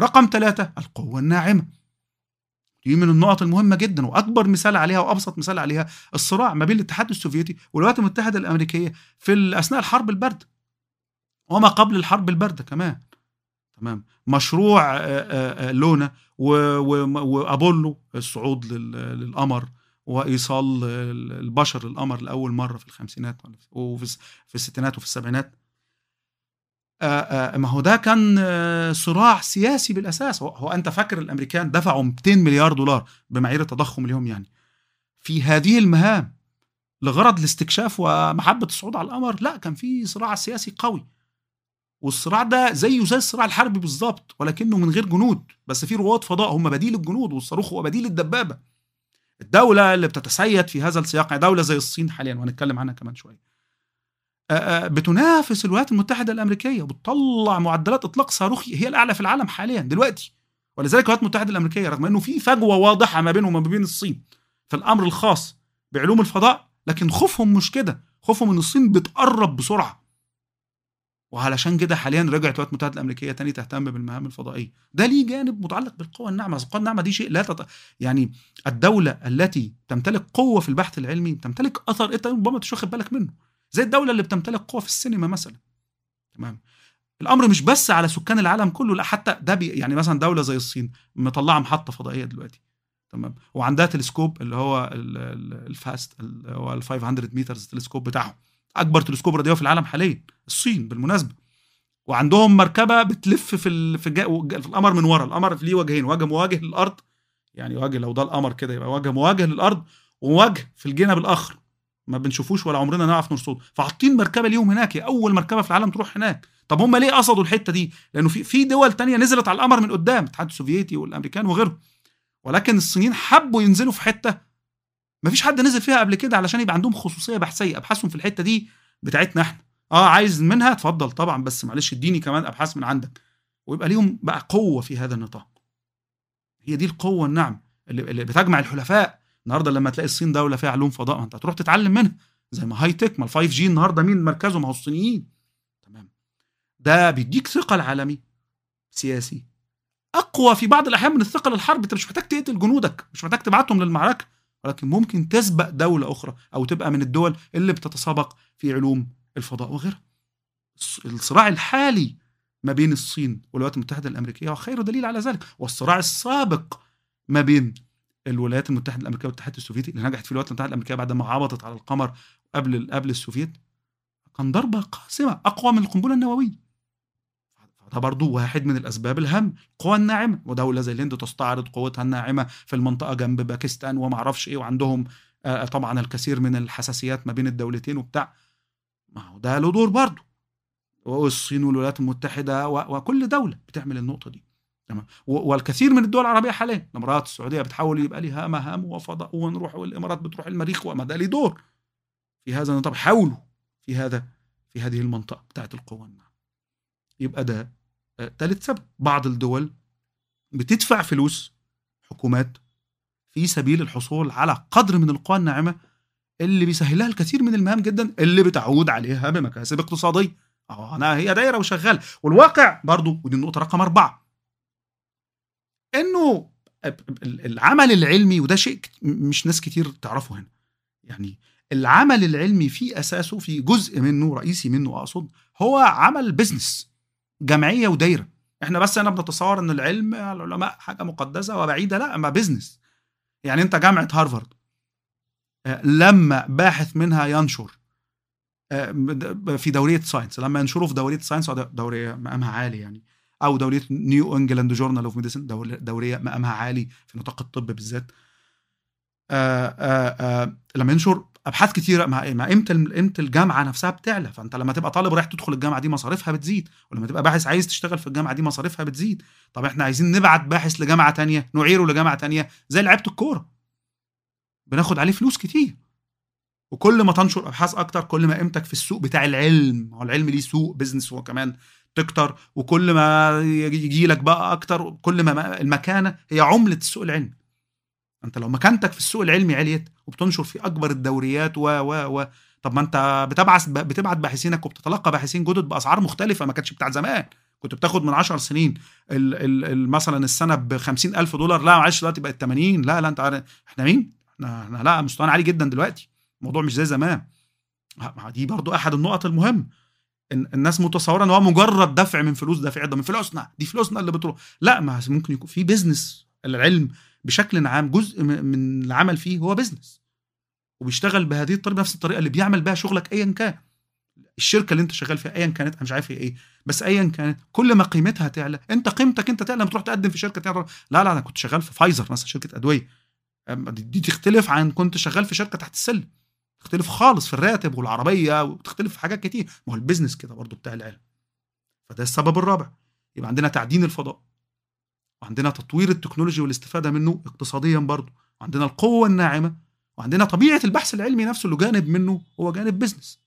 رقم ثلاثة القوة الناعمة. دي من النقط المهمة جدا وأكبر مثال عليها وأبسط مثال عليها الصراع ما بين الاتحاد السوفيتي والولايات المتحدة الأمريكية في أثناء الحرب الباردة. وما قبل الحرب الباردة كمان. تمام. مشروع لونا وأبولو الصعود للقمر وإيصال البشر للقمر لأول مرة في الخمسينات وفي الستينات وفي السبعينات. ما هو ده كان صراع سياسي بالأساس. هو أنت فاكر الأمريكان دفعوا 200 مليار دولار بمعايير التضخم اليوم يعني. في هذه المهام لغرض الاستكشاف ومحبة الصعود على القمر لا كان في صراع سياسي قوي. والصراع ده زيه زي الصراع الحربي بالظبط ولكنه من غير جنود. بس في رواد فضاء هم بديل الجنود والصاروخ هو بديل الدبابة. الدولة اللي بتتسيد في هذا السياق يعني دولة زي الصين حاليا وهنتكلم عنها كمان شوية. بتنافس الولايات المتحدة الأمريكية وبتطلع معدلات إطلاق صاروخي هي الأعلى في العالم حاليا دلوقتي. ولذلك الولايات المتحدة الأمريكية رغم إنه في فجوة واضحة ما بينهم وما بين الصين في الأمر الخاص بعلوم الفضاء لكن خوفهم مش كده. خوفهم إن الصين بتقرب بسرعة. وعلشان كده حاليا رجعت الولايات المتحدة الأمريكية تاني تهتم بالمهام الفضائية. ده ليه جانب متعلق بالقوى الناعمة. القوى الناعمة دي شيء لا تط... يعني الدولة التي تمتلك قوة في البحث العلمي تمتلك أثر انت ربما مش واخد بالك منه. زي الدولة اللي بتمتلك قوة في السينما مثلا. تمام؟ الأمر مش بس على سكان العالم كله لا حتى ده بي يعني مثلا دولة زي الصين مطلعة محطة فضائية دلوقتي. تمام؟ وعندها تلسكوب اللي هو ال FAST اللي هو ال 500 متر التلسكوب بتاعهم. أكبر تلسكوب راديوي في العالم حاليا الصين بالمناسبة. وعندهم مركبة بتلف في ال... في, القمر من ورا. القمر ليه وجهين وجه مواجه للأرض. يعني وجه لو ده القمر كده يبقى وجه مواجه للأرض ووجه في الجانب الآخر. ما بنشوفوش ولا عمرنا نعرف نرصده فحاطين مركبة ليهم هناك هي أول مركبة في العالم تروح هناك. طب هم ليه قصدوا الحتة دي؟ لأنه في في دول تانية نزلت على القمر من قدام الاتحاد السوفيتي والأمريكان وغيرهم. ولكن الصينيين حبوا ينزلوا في حتة ما فيش حد نزل فيها قبل كده علشان يبقى عندهم خصوصية بحثية. أبحاثهم في الحتة دي بتاعتنا إحنا. آه عايز منها؟ اتفضل طبعا بس معلش اديني كمان أبحاث من عندك. ويبقى ليهم بقى قوة في هذا النطاق. هي دي القوة اللي, اللي بتجمع الحلفاء. النهارده لما تلاقي الصين دولة فيها علوم فضاء انت هتروح تتعلم منها. زي ما هاي تك ما ال 5 جي النهارده مين؟ مركزه ما هو الصينيين. تمام. ده بيديك ثقل عالمي سياسي. أقوى في بعض الأحيان من الثقل الحرب أنت مش محتاج تقتل جنودك مش محتاج تبعتهم للمعركة. ولكن ممكن تسبق دولة أخرى أو تبقى من الدول اللي بتتسابق في علوم الفضاء وغيرها. الصراع الحالي ما بين الصين والولايات المتحدة الأمريكية خير دليل على ذلك. والصراع السابق ما بين الولايات المتحدة الأمريكية والاتحاد السوفيتي اللي نجحت في الولايات المتحده الأمريكية بعد ما عبطت على القمر قبل قبل السوفيت كان ضربة قاسمة أقوى من القنبلة النووية. ده برضو واحد من الأسباب الهم القوى الناعمة. ودولة زي الهند تستعرض قوتها الناعمة في المنطقة جنب باكستان وما أعرفش إيه وعندهم طبعا الكثير من الحساسيات ما بين الدولتين وبتاع. ما هو ده له دور برضه والصين والولايات المتحدة وكل دولة بتعمل النقطة دي. تمام. والكثير من الدول العربية حاليا الإمارات السعودية بتحاول يبقى ليها مهام وفضاء ونروح والإمارات بتروح المريخ وما ده دور. في هذا النطاق حاولوا في هذا في هذه المنطقة بتاعت القوى يبقى ده ثالث سبب. بعض الدول بتدفع فلوس حكومات في سبيل الحصول على قدر من القوى الناعمة اللي بيسهلها الكثير من المهام جدا اللي بتعود عليها بمكاسب اقتصادية. آه أنا هي دايرة وشغالة. والواقع برضو ودي النقطة رقم أربعة. انه العمل العلمي وده شيء مش ناس كتير تعرفه هنا. يعني العمل العلمي في أساسه في جزء منه رئيسي منه أقصد هو عمل business جمعية ودايرة. إحنا بس هنا بنتصور إن العلم العلماء حاجة مقدسة وبعيدة لا ما business يعني أنت جامعة هارفارد لما باحث منها ينشر في دورية Science لما ينشروا في دورية Science دورية مقامها عالي يعني. أو دورية New England Journal of Medicine دورية مقامها عالي في نطاق الطب بالذات. آآ آآ لما ينشر أبحاث كتيرة مع إمتى إمتى الجامعة نفسها بتعلى. فأنت لما تبقى طالب رايح تدخل الجامعة دي مصاريفها بتزيد ولما تبقى باحث عايز تشتغل في الجامعة دي مصاريفها بتزيد. طب إحنا عايزين نبعت باحث لجامعة تانية نعيره لجامعة تانية زي لعيبة الكورة. بناخد عليه فلوس كتير. وكل ما تنشر أبحاث أكتر كل ما قيمتك في السوق بتاع العلم هو العلم ليه سوق بزنس هو كمان تكتر وكل ما يجي لك بقى أكتر كل ما المكانة هي عملة السوق العلمي أنت لو مكانتك في السوق العلمي عليت وبتنشر في أكبر الدوريات و و و طب ما أنت بتبعث بتبعت باحثينك وبتتلقى باحثين جدد بأسعار مختلفة ما كانتش بتاعت زمان. كنت بتاخد من 10 سنين ال ال ال مثلا السنة ب 50000 دولار لا معلش دلوقتي بقت 80 لا لا أنت عارف إحنا مين؟ إحنا, إحنا لا مستوانا عالي جدا دلوقتي. الموضوع مش زي زمان. دي برضو أحد النقط المهمة. الناس متصورة إن هو مجرد دفع من فلوس دافع ده من فلوسنا دي فلوسنا اللي بتروح. لا ما ممكن يكون في business العلم بشكل عام جزء من العمل فيه هو business وبيشتغل بهذه الطريقة نفس الطريقة اللي بيعمل بها شغلك ايا كان. الشركة اللي أنت شغال فيها ايا كانت أنا مش عارف هي إيه بس ايا كانت. كل ما قيمتها تعلى أنت قيمتك أنت تعلى بتروح تقدم في شركة تعلى لا لا أنا كنت شغال في فايزر مثلا شركة أدوية. دي تختلف عن كنت شغال في شركة تحت السلم. تختلف خالص في الراتب والعربية وتختلف في حاجات كتير. ما هو ال business كده برضه بتاع العلم فده السبب الرابع. يبقى عندنا تعدين الفضاء. وعندنا تطوير ال technology والاستفادة منه اقتصاديا برضه. وعندنا القوة الناعمة. وعندنا طبيعة البحث العلمي نفسه اللي جانب منه هو جانب business